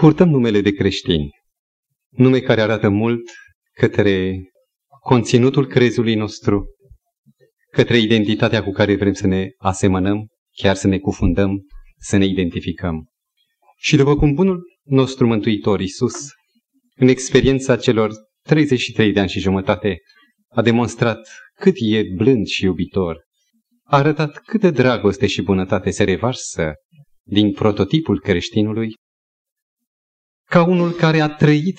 Purtăm numele de creștini, nume care arată mult către conținutul crezului nostru, către identitatea cu care vrem să ne asemănăm, chiar să ne cufundăm, să ne identificăm. Și după cum bunul nostru Mântuitor Iisus, în experiența celor 33 de ani și jumătate, a demonstrat cât e blând și iubitor, a arătat câtă dragoste și bunătate se revarsă din prototipul creștinului, ca unul care a trăit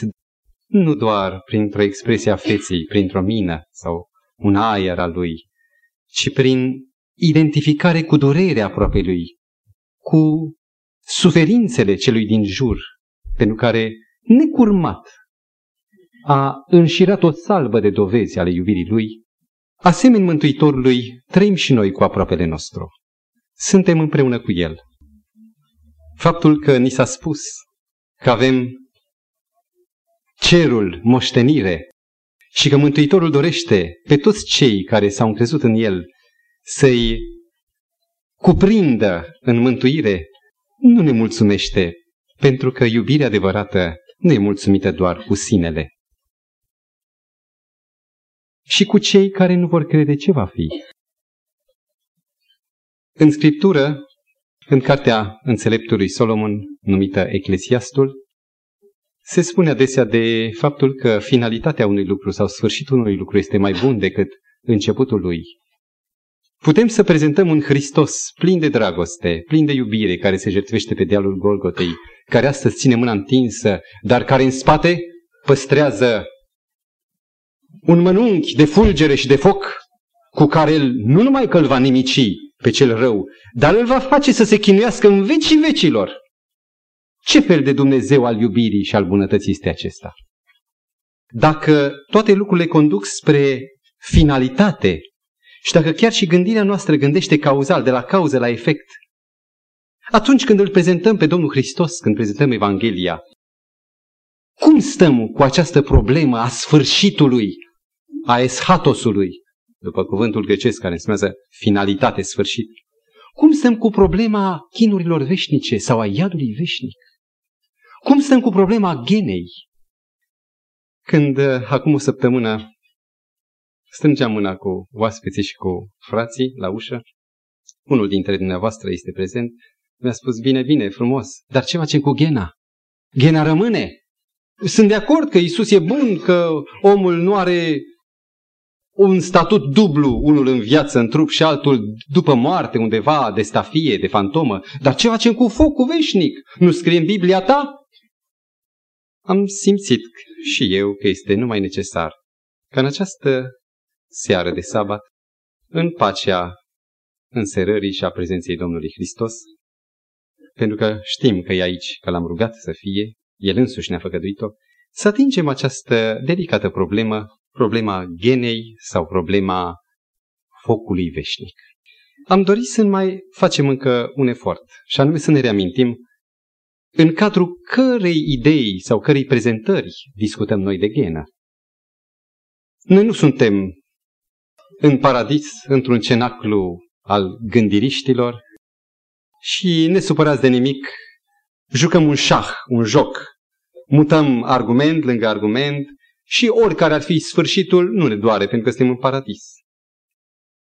nu doar printr-o expresie a feței, printr-o mină sau un aer al lui, ci prin identificare cu durerea aproape lui, cu suferințele celui din jur, pentru care, necurmat, a înșirat o salbă de dovezi ale iubirii lui, asemenea Mântuitorului, trăim și noi cu aproapele nostru. Suntem împreună cu El. Faptul că ni s-a spus că avem cerul, moștenire, și că Mântuitorul dorește pe toți cei care s-au încrezut în El să-i cuprindă în mântuire, nu ne mulțumește, pentru că iubirea adevărată nu e mulțumită doar cu sinele. Și cu cei care nu vor crede ce va fi. În Scriptură, în cartea înțeleptului Solomon, numită Eclesiastul, se spune adesea de faptul că finalitatea unui lucru sau sfârșitul unui lucru este mai bun decât începutul lui. Putem să prezentăm un Hristos plin de dragoste, plin de iubire, care se jertfește pe dealul Golgotei, care astăzi ține mâna întinsă, dar care în spate păstrează un mănunchi de fulgere și de foc cu care el nu numai că îl va nimici pe cel rău, dar îl va face să se chinuiască în vecii vecilor. Ce fel de Dumnezeu al iubirii și al bunătății este acesta? Dacă toate lucrurile conduc spre finalitate și dacă chiar și gândirea noastră gândește cauzal, de la cauză la efect, atunci când îl prezentăm pe Domnul Hristos, când prezentăm Evanghelia, cum stăm cu această problemă a sfârșitului, a eschatosului, după cuvântul grecesc care înseamnă finalitate, sfârșit? Cum stăm cu problema chinurilor veșnice sau a iadului veșnic? Cum stăm cu problema genei? Când uh, acum o săptămână strângeam mâna cu oaspeții și cu frații la ușă, unul dintre dumneavoastră este prezent, mi-a spus, bine, bine, frumos, dar ce facem cu Gena? Gena rămâne. Sunt de acord că Isus e bun, că omul nu are un statut dublu, unul în viață, în trup și altul după moarte, undeva de stafie, de fantomă. Dar ce facem cu focul veșnic? Nu scrie în Biblia ta? Am simțit și eu că este numai necesar ca în această seară de sabat, în pacea înserării și a prezenței Domnului Hristos, pentru că știm că e aici, că l-am rugat să fie, El însuși ne-a făgăduit-o, să atingem această delicată problemă, problema genei sau problema focului veșnic. Am dorit să mai facem încă un efort, și anume să ne reamintim în cadrul cărei idei sau cărei prezentări discutăm noi de genă. Noi nu suntem în paradis, într-un cenaclu al gândiriștilor și ne supărați de nimic, jucăm un șah, un joc, mutăm argument lângă argument și oricare ar fi sfârșitul, nu ne doare, pentru că suntem în paradis.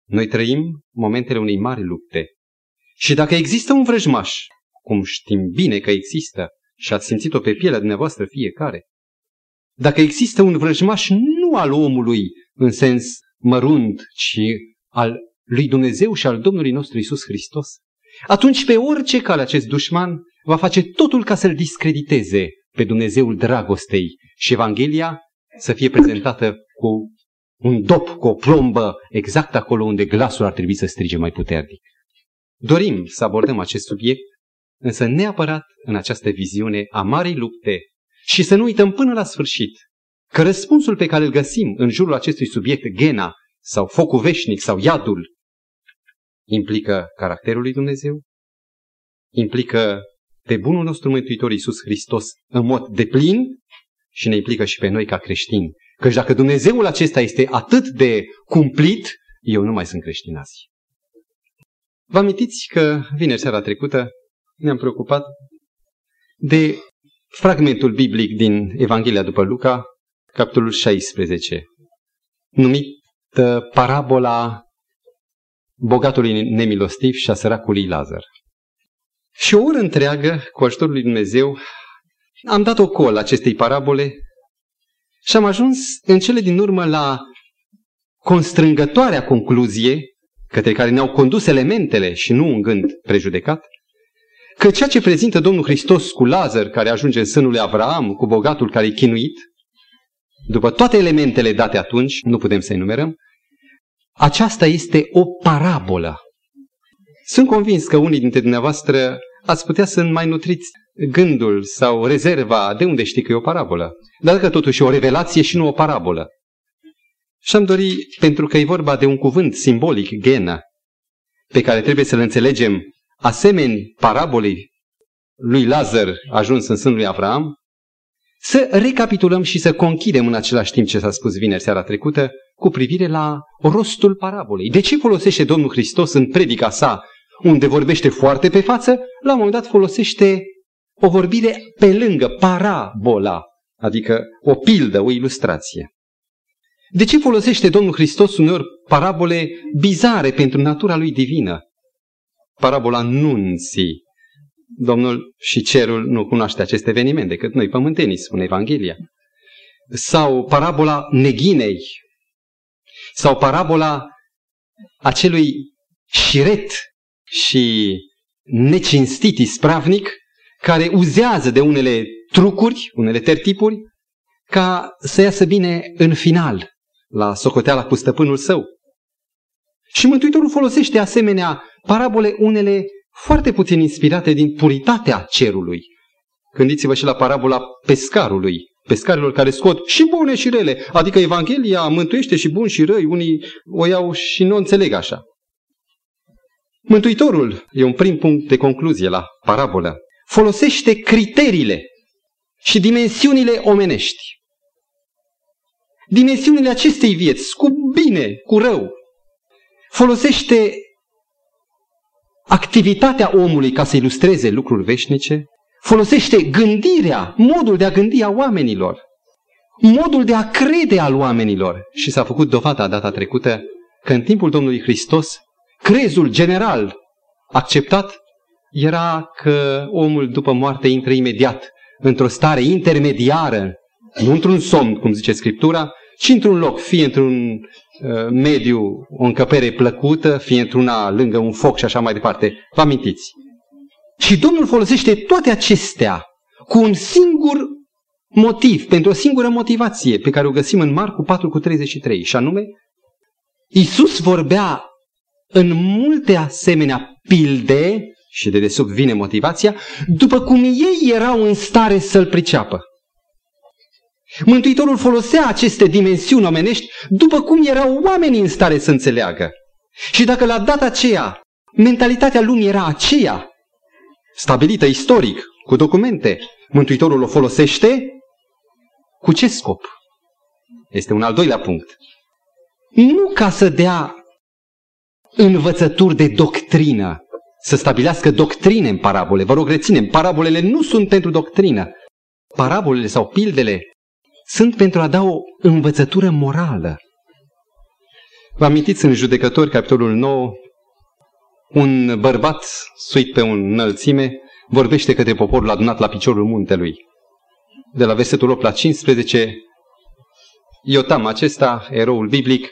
Noi trăim momentele unei mari lupte. Și dacă există un vrăjmaș cum știm bine că există și ați simțit-o pe pielea dumneavoastră fiecare. Dacă există un vrăjmaș nu al omului în sens mărunt, ci al lui Dumnezeu și al Domnului nostru Isus Hristos, atunci pe orice cale acest dușman va face totul ca să-l discrediteze pe Dumnezeul dragostei și Evanghelia să fie prezentată cu un dop, cu o plombă, exact acolo unde glasul ar trebui să strige mai puternic. Dorim să abordăm acest subiect însă neapărat în această viziune a marei lupte. Și să nu uităm până la sfârșit că răspunsul pe care îl găsim în jurul acestui subiect, gena sau focul veșnic sau iadul, implică caracterul lui Dumnezeu, implică pe bunul nostru Mântuitor Iisus Hristos în mod deplin și ne implică și pe noi ca creștini. Căci dacă Dumnezeul acesta este atât de cumplit, eu nu mai sunt creștin azi. Vă amintiți că vineri seara trecută ne-am preocupat de fragmentul biblic din Evanghelia după Luca, capitolul 16, numit parabola bogatului nemilostiv și a săracului Lazar. Și o oră întreagă, cu ajutorul lui Dumnezeu, am dat o col acestei parabole și am ajuns în cele din urmă la constrângătoarea concluzie către care ne-au condus elementele și nu un gând prejudecat, că ceea ce prezintă Domnul Hristos cu Lazar care ajunge în sânul lui Avraam, cu bogatul care e chinuit, după toate elementele date atunci, nu putem să enumerăm, aceasta este o parabolă. Sunt convins că unii dintre dumneavoastră ați putea să mai nutriți gândul sau rezerva de unde știi că e o parabolă. Dar că totuși e o revelație și nu o parabolă. Și am dori, pentru că e vorba de un cuvânt simbolic, genă, pe care trebuie să-l înțelegem asemeni parabolei lui Lazar ajuns în sânul lui Avram, să recapitulăm și să conchidem în același timp ce s-a spus vineri seara trecută cu privire la rostul parabolei. De ce folosește Domnul Hristos în predica sa, unde vorbește foarte pe față, la un moment dat folosește o vorbire pe lângă, parabola, adică o pildă, o ilustrație. De ce folosește Domnul Hristos uneori parabole bizare pentru natura lui divină? Parabola nunții. Domnul și cerul nu cunoaște acest eveniment decât noi pământenii, spune Evanghelia. Sau parabola neghinei. Sau parabola acelui șiret și necinstit ispravnic care uzează de unele trucuri, unele tertipuri, ca să iasă bine în final la socoteala cu stăpânul său. Și Mântuitorul folosește asemenea parabole unele foarte puțin inspirate din puritatea cerului. Gândiți-vă și la parabola pescarului, pescarilor care scot și bune și rele, adică Evanghelia mântuiește și buni și răi, unii o iau și nu înțeleg așa. Mântuitorul, e un prim punct de concluzie la parabolă, folosește criteriile și dimensiunile omenești dimensiunile acestei vieți, cu bine, cu rău. Folosește activitatea omului ca să ilustreze lucruri veșnice, folosește gândirea, modul de a gândi a oamenilor, modul de a crede al oamenilor. Și s-a făcut dovada data trecută că în timpul Domnului Hristos, crezul general acceptat era că omul după moarte intră imediat într-o stare intermediară, nu într-un somn, cum zice Scriptura, ci într-un loc, fie într-un uh, mediu, o încăpere plăcută, fie într-una lângă un foc și așa mai departe. Vă amintiți? Și Domnul folosește toate acestea cu un singur motiv, pentru o singură motivație pe care o găsim în Marcu 4 cu 33, și anume, Iisus vorbea în multe asemenea pilde, și de desubt vine motivația, după cum ei erau în stare să-l priceapă. Mântuitorul folosea aceste dimensiuni omenești după cum erau oamenii în stare să înțeleagă. Și dacă la data aceea mentalitatea lumii era aceea, stabilită istoric, cu documente, Mântuitorul o folosește cu ce scop? Este un al doilea punct. Nu ca să dea învățături de doctrină, să stabilească doctrine în parabole. Vă rog, reținem, parabolele nu sunt pentru doctrină. Parabolele sau pildele sunt pentru a da o învățătură morală. Vă amintiți în Judecători, capitolul 9, un bărbat suit pe un înălțime vorbește către poporul adunat la piciorul muntelui. De la versetul 8 la 15, Iotam acesta, eroul biblic,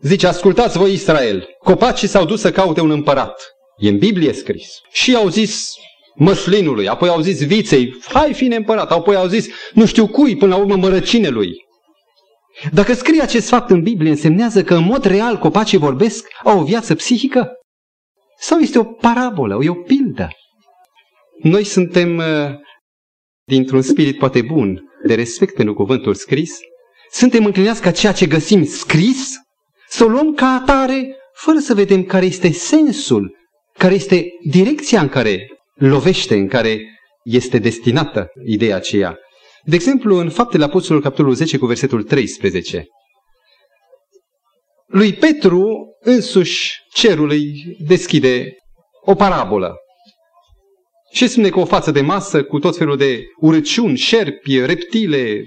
zice, ascultați voi Israel, copacii s-au dus să caute un împărat. E în Biblie scris. Și au zis, măslinului, apoi au zis viței, hai fine împărat, apoi au zis nu știu cui, până la urmă mărăcinelui. Dacă scrie acest fapt în Biblie, însemnează că în mod real copacii vorbesc, au o viață psihică? Sau este o parabolă, e o pildă? Noi suntem uh, dintr-un spirit poate bun, de respect pentru cuvântul scris, suntem înclinați ca ceea ce găsim scris să o luăm ca atare, fără să vedem care este sensul, care este direcția în care lovește, în care este destinată ideea aceea. De exemplu, în Faptele Apostolului, capitolul 10, cu versetul 13. Lui Petru însuși cerul îi deschide o parabolă. Și spune că o față de masă cu tot felul de urăciuni, șerpi, reptile,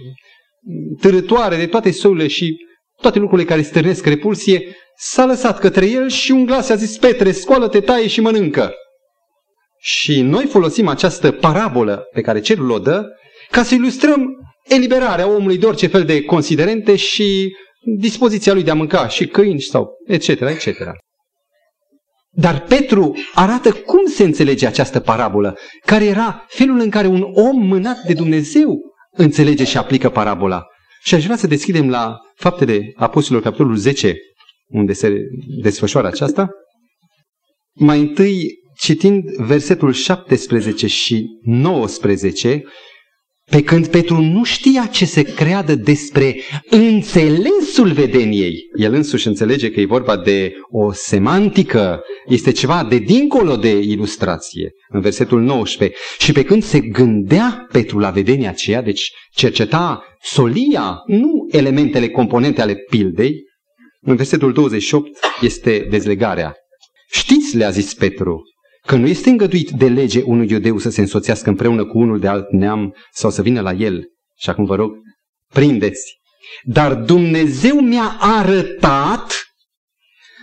târătoare de toate soule și toate lucrurile care stârnesc repulsie, s-a lăsat către el și un glas a zis, Petre, scoală-te, taie și mănâncă. Și noi folosim această parabolă pe care cerul o dă ca să ilustrăm eliberarea omului de orice fel de considerente și dispoziția lui de a mânca și câini sau etc. etc. Dar Petru arată cum se înțelege această parabolă, care era felul în care un om mânat de Dumnezeu înțelege și aplică parabola. Și aș vrea să deschidem la Faptele Apostolilor, capitolul 10, unde se desfășoară aceasta. Mai întâi, citind versetul 17 și 19, pe când Petru nu știa ce se creadă despre înțelesul vedeniei. El însuși înțelege că e vorba de o semantică, este ceva de dincolo de ilustrație, în versetul 19. Și pe când se gândea Petru la vedenia aceea, deci cerceta solia, nu elementele componente ale pildei, în versetul 28 este dezlegarea. Știți, le-a zis Petru, că nu este îngăduit de lege unui iudeu să se însoțească împreună cu unul de alt neam sau să vină la el. Și acum vă rog, prindeți. Dar Dumnezeu mi-a arătat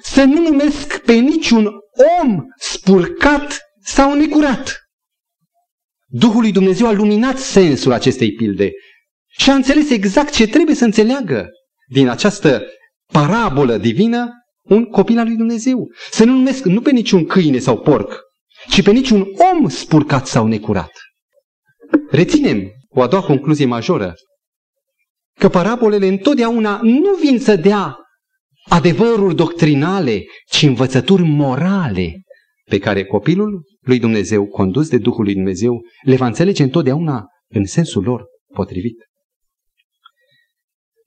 să nu numesc pe niciun om spurcat sau necurat. Duhul lui Dumnezeu a luminat sensul acestei pilde și a înțeles exact ce trebuie să înțeleagă din această parabolă divină un copil al lui Dumnezeu. Să nu numesc nu pe niciun câine sau porc, ci pe niciun om spurcat sau necurat. Reținem o a doua concluzie majoră, că parabolele întotdeauna nu vin să dea adevăruri doctrinale, ci învățături morale pe care copilul lui Dumnezeu, condus de Duhul lui Dumnezeu, le va înțelege întotdeauna în sensul lor potrivit.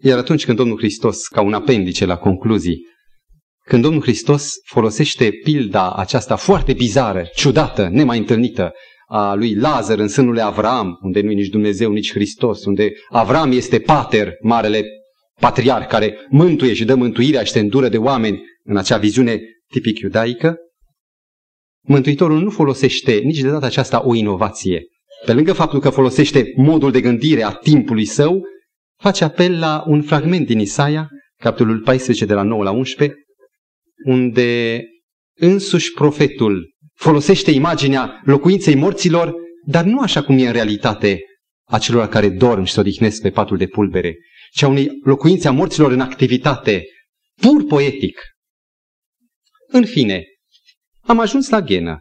Iar atunci când Domnul Hristos, ca un apendice la concluzii, când Domnul Hristos folosește pilda aceasta foarte bizară, ciudată, nemai întâlnită, a lui Lazar în sânul lui Avram, unde nu e nici Dumnezeu, nici Hristos, unde Avram este pater, marele patriarh care mântuie și dă mântuirea și se îndură de oameni în acea viziune tipic iudaică, Mântuitorul nu folosește nici de data aceasta o inovație. Pe lângă faptul că folosește modul de gândire a timpului său, face apel la un fragment din Isaia, capitolul 14 de la 9 la 11, unde însuși profetul folosește imaginea locuinței morților, dar nu așa cum e în realitate a celor care dorm și se odihnesc pe patul de pulbere, ci a unei locuințe a morților în activitate, pur poetic. În fine, am ajuns la ghenă.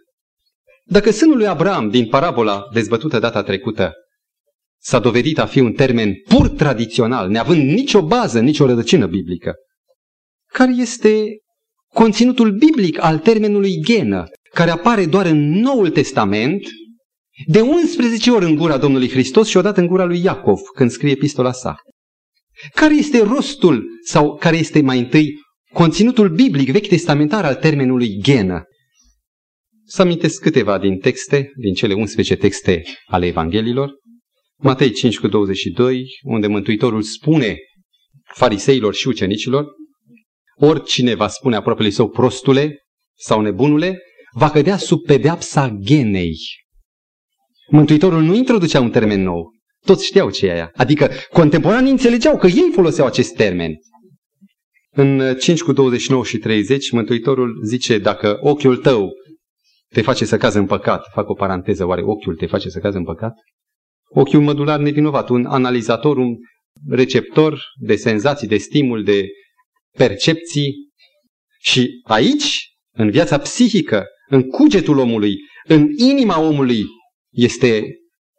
Dacă sânul lui Abraham din parabola dezbătută data trecută s-a dovedit a fi un termen pur tradițional, neavând nicio bază, nicio rădăcină biblică, care este conținutul biblic al termenului ghenă, care apare doar în Noul Testament, de 11 ori în gura Domnului Hristos și odată în gura lui Iacov, când scrie epistola sa. Care este rostul sau care este mai întâi conținutul biblic vechi testamentar al termenului ghenă? Să amintesc câteva din texte, din cele 11 texte ale Evanghelilor. Matei 5 cu 22, unde Mântuitorul spune fariseilor și ucenicilor, oricine va spune aproapele său prostule sau nebunule, va cădea sub pedeapsa genei. Mântuitorul nu introducea un termen nou. Toți știau ce e aia. Adică contemporanii înțelegeau că ei foloseau acest termen. În 5 cu 29 și 30, Mântuitorul zice, dacă ochiul tău te face să cazi în păcat, fac o paranteză, oare ochiul te face să cazi în păcat? Ochiul mădular nevinovat, un analizator, un receptor de senzații, de stimul, de percepții. Și aici, în viața psihică, în cugetul omului, în inima omului, este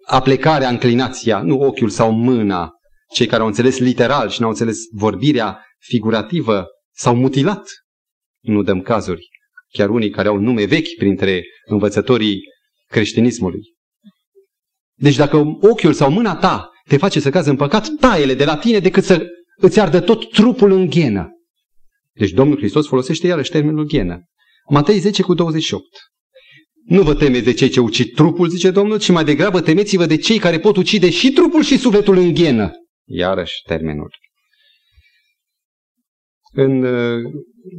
aplecarea, înclinația, nu ochiul sau mâna. Cei care au înțeles literal și nu au înțeles vorbirea figurativă s-au mutilat. Nu dăm cazuri. Chiar unii care au nume vechi printre învățătorii creștinismului. Deci dacă ochiul sau mâna ta te face să cazi în păcat, taie de la tine decât să îți ardă tot trupul în ghenă. Deci Domnul Hristos folosește iarăși termenul ghenă. Matei 10 cu 28. Nu vă temeți de cei ce ucid trupul, zice Domnul, ci mai degrabă temeți-vă de cei care pot ucide și trupul și sufletul în ghenă. Iarăși termenul. În uh,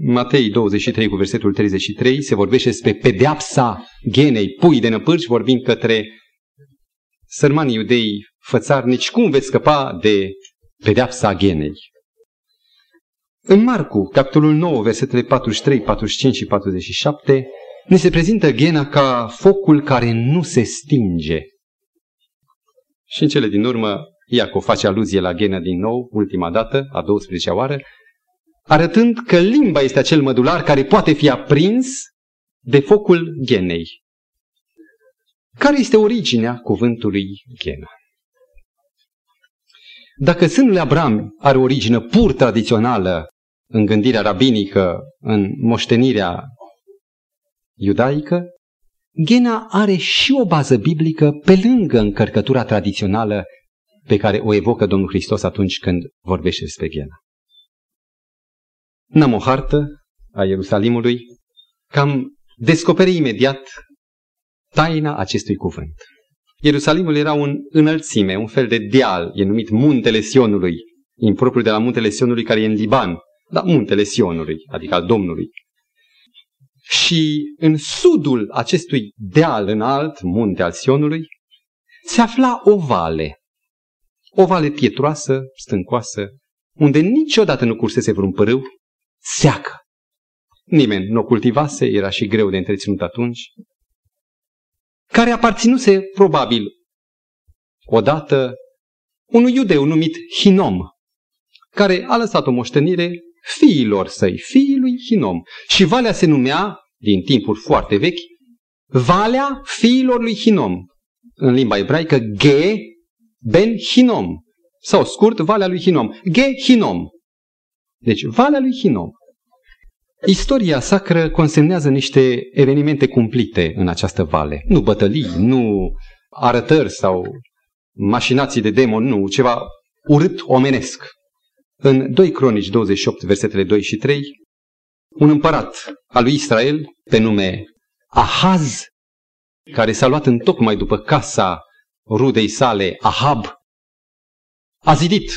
Matei 23 cu versetul 33 se vorbește despre pedeapsa genei, pui de năpârci, vorbind către sărmanii iudei fățarnici, cum veți scăpa de pedeapsa genei? În Marcu, capitolul 9, versetele 43, 45 și 47, ne se prezintă Ghena ca focul care nu se stinge. Și în cele din urmă, Iacov face aluzie la Ghena din nou, ultima dată, a 12-a oară, arătând că limba este acel mădular care poate fi aprins de focul Ghenei. Care este originea cuvântului Ghena? Dacă sânul Abraham are o origine pur tradițională în gândirea rabinică, în moștenirea iudaică, Ghena are și o bază biblică pe lângă încărcătura tradițională pe care o evocă Domnul Hristos atunci când vorbește despre Ghena. N-am o hartă a Ierusalimului, cam descoperi imediat taina acestui cuvânt. Ierusalimul era un înălțime, un fel de deal, e numit Muntele Sionului, impropriu de la Muntele Sionului care e în Liban, dar Muntele Sionului, adică al Domnului. Și în sudul acestui deal înalt, munte al Sionului, se afla o vale. O vale pietroasă, stâncoasă, unde niciodată nu cursese vreun părâu, seacă. Nimeni nu o cultivase, era și greu de întreținut atunci. Care aparținuse probabil odată unui iudeu numit Hinom, care a lăsat o moștenire fiilor săi, fiii lui Hinom. Și valea se numea, din timpuri foarte vechi, Valea fiilor lui Hinom. În limba ebraică, Ge Ben Hinom. Sau scurt, Valea lui Hinom. Ge Hinom. Deci, Valea lui Hinom. Istoria sacră consemnează niște evenimente cumplite în această vale. Nu bătălii, nu arătări sau mașinații de demon, nu, ceva urât omenesc. În 2 Cronici 28, versetele 2 și 3, un împărat al lui Israel, pe nume Ahaz, care s-a luat în tocmai după casa rudei sale Ahab, a zidit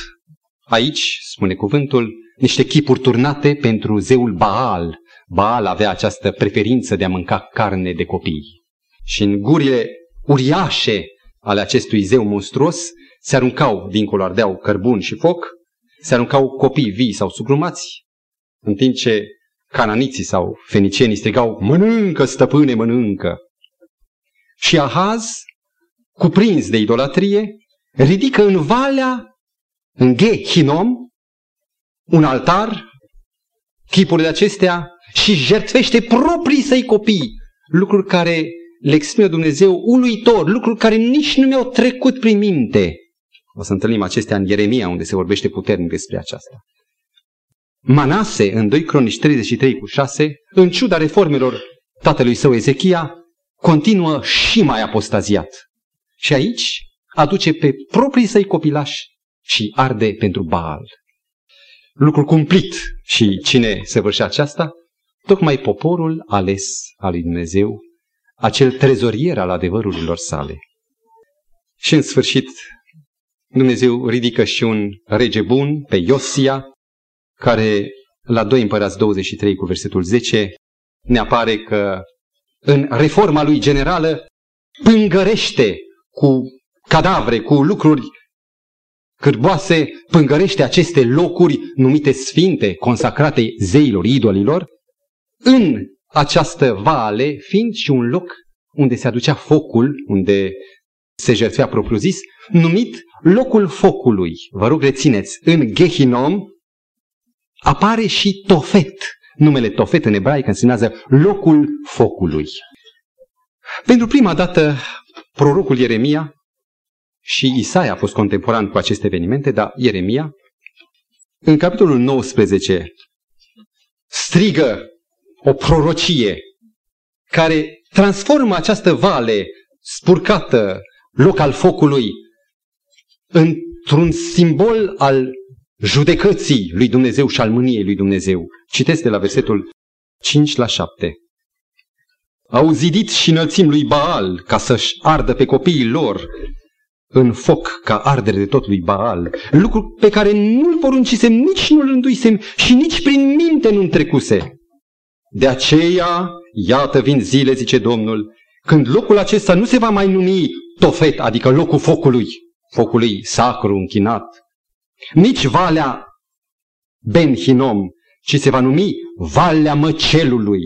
aici, spune cuvântul, niște chipuri turnate pentru zeul Baal. Baal avea această preferință de a mânca carne de copii. Și în gurile uriașe ale acestui zeu monstruos se aruncau, dincolo ardeau cărbun și foc, se aruncau copii vii sau sugrumați, în timp ce cananiții sau fenicienii strigau, mănâncă, stăpâne, mănâncă. Și Ahaz, cuprins de idolatrie, ridică în valea, în Gehinom, un altar, chipurile acestea, și jertfește proprii săi copii, lucruri care le exprimă Dumnezeu uluitor, lucruri care nici nu mi-au trecut prin minte. O să întâlnim acestea în Ieremia, unde se vorbește puternic despre aceasta. Manase, în 2 Cronici 33 cu 6, în ciuda reformelor tatălui său Ezechia, continuă și mai apostaziat. Și aici aduce pe proprii săi copilași și arde pentru Baal lucru cumplit. Și cine săvârșea aceasta? Tocmai poporul ales al lui Dumnezeu, acel trezorier al adevărurilor sale. Și în sfârșit, Dumnezeu ridică și un rege bun pe Iosia, care la 2 împărați 23 cu versetul 10 ne apare că în reforma lui generală pângărește cu cadavre, cu lucruri cârboase pângărește aceste locuri numite sfinte, consacrate zeilor, idolilor, în această vale, fiind și un loc unde se aducea focul, unde se jertfea propriu-zis, numit locul focului. Vă rog, rețineți, în Gehinom apare și Tofet. Numele Tofet în ebraică însemnează locul focului. Pentru prima dată, prorocul Ieremia și Isaia a fost contemporan cu aceste evenimente, dar Ieremia, în capitolul 19, strigă o prorocie care transformă această vale spurcată, loc al focului, într-un simbol al judecății lui Dumnezeu și al mâniei lui Dumnezeu. Citesc de la versetul 5 la 7. Au zidit și înălțim lui Baal ca să-și ardă pe copiii lor în foc ca ardere de tot lui Baal, lucru pe care nu-l poruncisem, nici nu-l rânduisem și nici prin minte nu-mi trecuse. De aceea, iată vin zile, zice Domnul, când locul acesta nu se va mai numi Tofet, adică locul focului, focului sacru închinat, nici valea Ben Hinom, ci se va numi Valea Măcelului.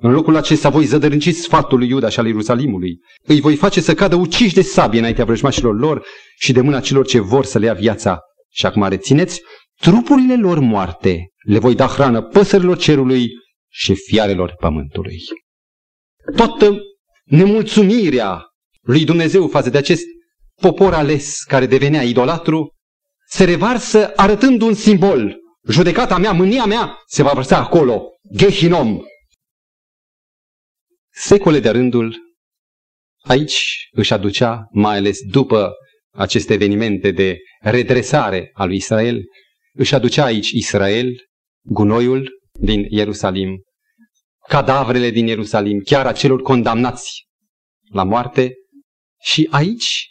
În locul acesta voi zădărânci sfatul lui Iuda și al Ierusalimului. Îi voi face să cadă uciși de sabie înaintea vrăjmașilor lor și de mâna celor ce vor să le ia viața. Și acum rețineți, trupurile lor moarte le voi da hrană păsărilor cerului și fiarelor pământului. Toată nemulțumirea lui Dumnezeu față de acest popor ales care devenea idolatru se revarsă arătând un simbol. Judecata mea, mânia mea se va vărsa acolo. Gehinom. Secole de rândul aici își aducea, mai ales după aceste evenimente de redresare a lui Israel, își aducea aici Israel, gunoiul din Ierusalim, cadavrele din Ierusalim, chiar a celor condamnați la moarte. Și aici,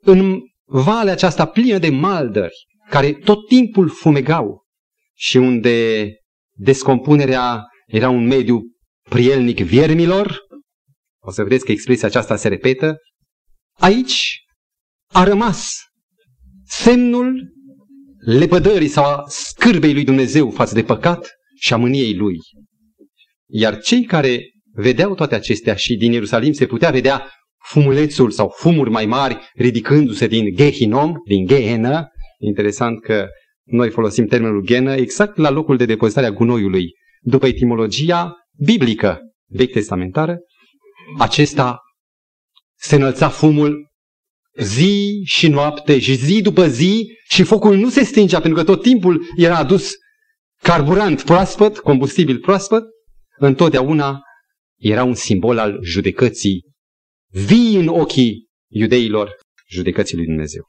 în valea aceasta plină de maldări, care tot timpul fumegau și unde descompunerea era un mediu prielnic viermilor, o să vedeți că expresia aceasta se repetă, aici a rămas semnul lepădării sau a scârbei lui Dumnezeu față de păcat și a mâniei lui. Iar cei care vedeau toate acestea și din Ierusalim se putea vedea fumulețul sau fumuri mai mari ridicându-se din Gehinom, din Gehenna. Interesant că noi folosim termenul Ghenă exact la locul de depozitare a gunoiului. După etimologia biblică, vechi testamentară, acesta se înălța fumul zi și noapte și zi după zi și focul nu se stingea pentru că tot timpul era adus carburant proaspăt, combustibil proaspăt, întotdeauna era un simbol al judecății vii în ochii iudeilor judecății lui Dumnezeu.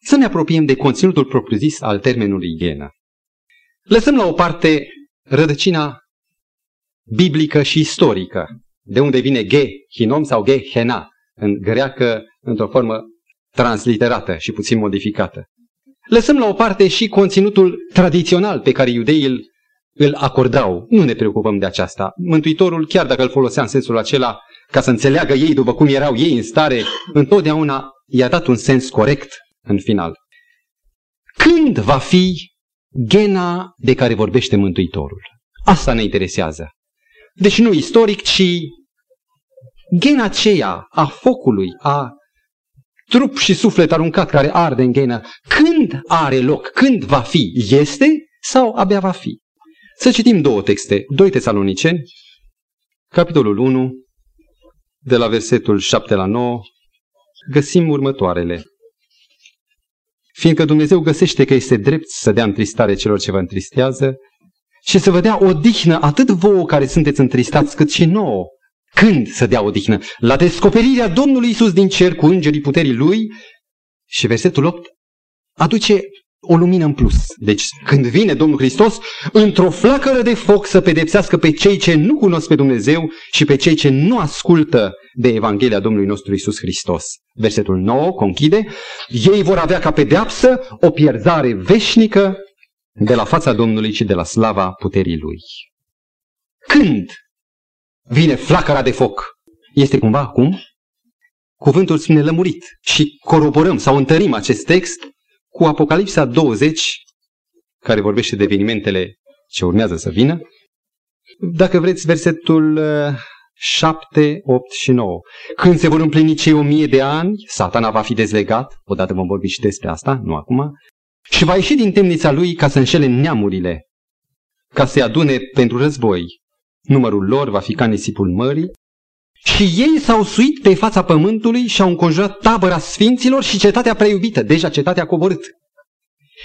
Să ne apropiem de conținutul propriu-zis al termenului ghenă. Lăsăm la o parte rădăcina biblică și istorică, de unde vine ge, hinom sau ge, hena, în greacă într-o formă transliterată și puțin modificată. Lăsăm la o parte și conținutul tradițional pe care iudeii îl, îl acordau. Nu ne preocupăm de aceasta. Mântuitorul, chiar dacă îl folosea în sensul acela, ca să înțeleagă ei după cum erau ei în stare, întotdeauna i-a dat un sens corect în final. Când va fi gena de care vorbește Mântuitorul? Asta ne interesează. Deci nu istoric, ci gena aceea a focului, a trup și suflet aruncat care arde în ghenă, când are loc, când va fi, este sau abia va fi? Să citim două texte, 2 Tesaloniceni, capitolul 1, de la versetul 7 la 9, găsim următoarele. Fiindcă Dumnezeu găsește că este drept să dea întristare celor ce vă întristează și să vă dea odihnă atât vouă care sunteți întristați, cât și nouă. Când să dea odihnă? La descoperirea Domnului Isus din cer cu îngerii puterii Lui și versetul 8 aduce o lumină în plus. Deci când vine Domnul Hristos, într-o flacără de foc să pedepsească pe cei ce nu cunosc pe Dumnezeu și pe cei ce nu ascultă de Evanghelia Domnului nostru Isus Hristos. Versetul 9 conchide, ei vor avea ca pedeapsă o pierzare veșnică de la fața Domnului și de la slava puterii Lui. Când vine flacăra de foc? Este cumva acum? Cuvântul spune lămurit și coroborăm sau întărim acest text cu Apocalipsa 20, care vorbește de evenimentele ce urmează să vină. Dacă vreți, versetul 7, uh, 8 și 9. Când se vor împlini cei o mie de ani, satana va fi dezlegat, odată vom vorbi și despre asta, nu acum, și va ieși din temnița lui ca să înșele neamurile, ca să-i adune pentru război. Numărul lor va fi ca nisipul mării, și ei s-au suit pe fața pământului și au înconjurat tabăra sfinților și cetatea preiubită. Deja cetatea a coborât.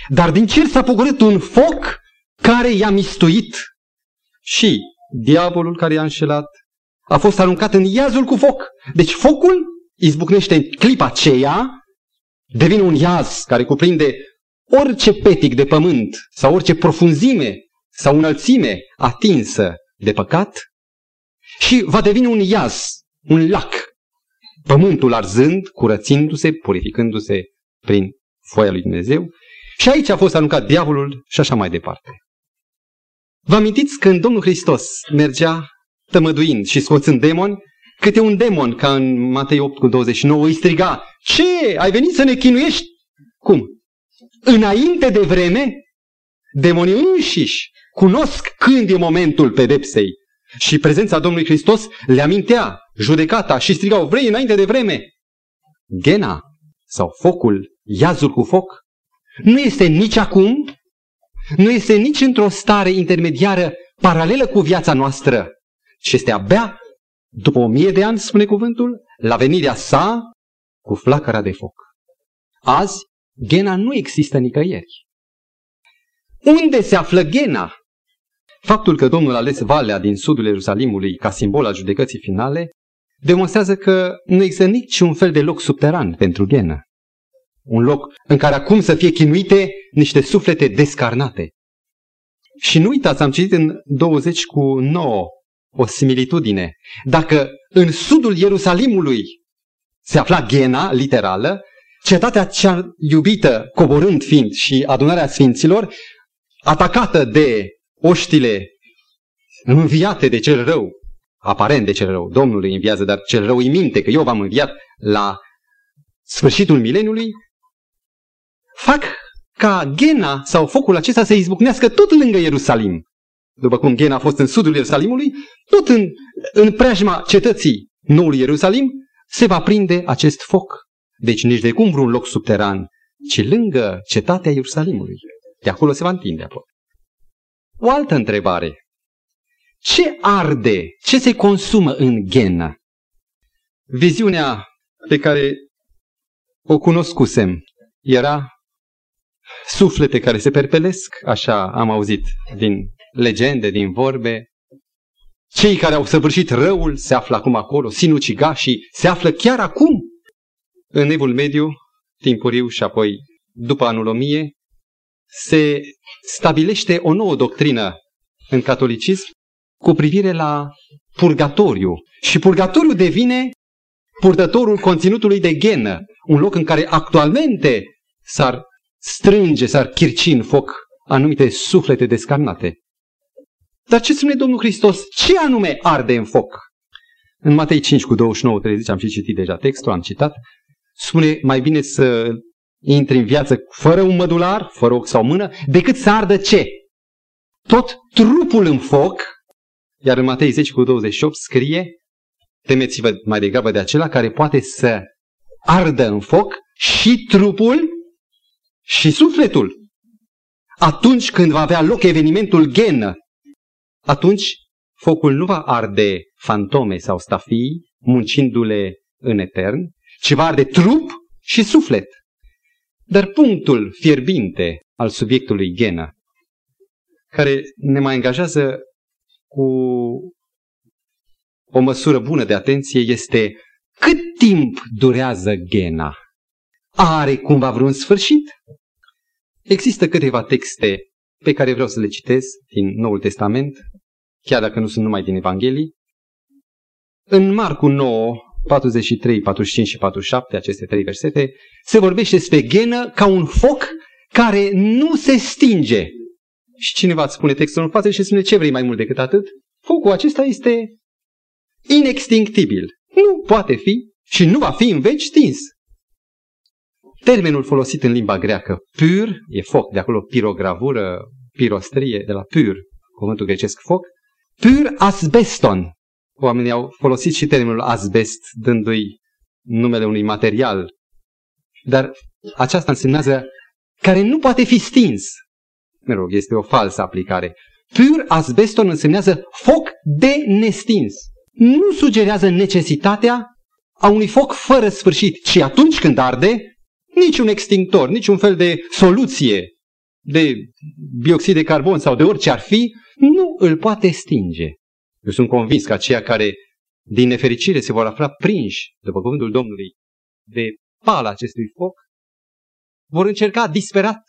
Dar din cer s-a pogorât un foc care i-a mistuit. Și diavolul care i-a înșelat a fost aruncat în iazul cu foc. Deci focul izbucnește în clipa aceea, devine un iaz care cuprinde orice petic de pământ sau orice profunzime sau înălțime atinsă de păcat și va deveni un iaz, un lac, pământul arzând, curățindu-se, purificându-se prin foaia lui Dumnezeu. Și aici a fost aruncat diavolul și așa mai departe. Vă amintiți când Domnul Hristos mergea tămăduind și scoțând demoni, câte un demon, ca în Matei 8 cu 29, îi striga, Ce? Ai venit să ne chinuiești? Cum? Înainte de vreme, demonii înșiși cunosc când e momentul pedepsei. Și prezența Domnului Hristos le amintea judecata și strigau, vrei înainte de vreme? Gena sau focul, iazul cu foc, nu este nici acum, nu este nici într-o stare intermediară paralelă cu viața noastră, ci este abia după o mie de ani, spune cuvântul, la venirea sa cu flacăra de foc. Azi, Gena nu există nicăieri. Unde se află Gena? Faptul că Domnul a ales Valea din sudul Ierusalimului ca simbol al judecății finale demonstrează că nu există niciun fel de loc subteran pentru Gena. Un loc în care acum să fie chinuite niște suflete descarnate. Și nu uitați, am citit în 20 cu 9 o similitudine. Dacă în sudul Ierusalimului se afla Ghena, literală, cetatea cea iubită, coborând fiind și adunarea sfinților, atacată de oștile înviate de cel rău, aparent de cel rău, Domnul îi înviază, dar cel rău îi minte că eu v-am înviat la sfârșitul mileniului, fac ca Ghena sau focul acesta să izbucnească tot lângă Ierusalim. După cum Ghena a fost în sudul Ierusalimului, tot în, în preajma cetății noului Ierusalim se va prinde acest foc. Deci nici de cum vreun loc subteran, ci lângă cetatea Ierusalimului. De acolo se va întinde apoi. O altă întrebare. Ce arde, ce se consumă în ghenă? Viziunea pe care o cunoscusem era suflete care se perpelesc, așa am auzit din legende, din vorbe. Cei care au săvârșit răul se află acum acolo, sinucigașii se află chiar acum în evul mediu, timpuriu și apoi după anul 1000, se stabilește o nouă doctrină în catolicism cu privire la purgatoriu. Și purgatoriu devine purtătorul conținutului de genă, un loc în care actualmente s-ar strânge, s-ar chirci în foc anumite suflete descarnate. Dar ce spune Domnul Hristos? Ce anume arde în foc? În Matei 5 cu 29, 30, am și citit deja textul, am citat, spune mai bine să intri în viață fără un mădular, fără ochi sau mână, decât să ardă ce? Tot trupul în foc, iar în Matei 10 cu 28 scrie, temeți-vă mai degrabă de acela care poate să ardă în foc și trupul și sufletul. Atunci când va avea loc evenimentul gen, atunci focul nu va arde fantome sau stafii, muncindu-le în etern, ci va arde trup și suflet. Dar punctul fierbinte al subiectului Ghena, care ne mai angajează cu o măsură bună de atenție, este cât timp durează Ghena? Are cumva vreun sfârșit? Există câteva texte pe care vreau să le citesc din Noul Testament, chiar dacă nu sunt numai din Evanghelii. În Marcu 9, 43, 45 și 47, aceste trei versete, se vorbește despre ghenă ca un foc care nu se stinge. Și cineva îți spune textul în față și spune ce vrei mai mult decât atât? Focul acesta este inextinctibil. Nu poate fi și nu va fi în veci stins. Termenul folosit în limba greacă, pur, e foc, de acolo pirogravură, pirostrie, de la pur, cuvântul grecesc foc, pur asbeston, Oamenii au folosit și termenul asbest, dându-i numele unui material. Dar aceasta însemnează care nu poate fi stins. Mă rog, este o falsă aplicare. Pur asbeston însemnează foc de nestins. Nu sugerează necesitatea a unui foc fără sfârșit, ci atunci când arde, niciun extintor, niciun fel de soluție de bioxid de carbon sau de orice ar fi, nu îl poate stinge. Eu sunt convins că aceia care din nefericire se vor afla prinși, după cuvântul Domnului, de pala acestui foc, vor încerca disperat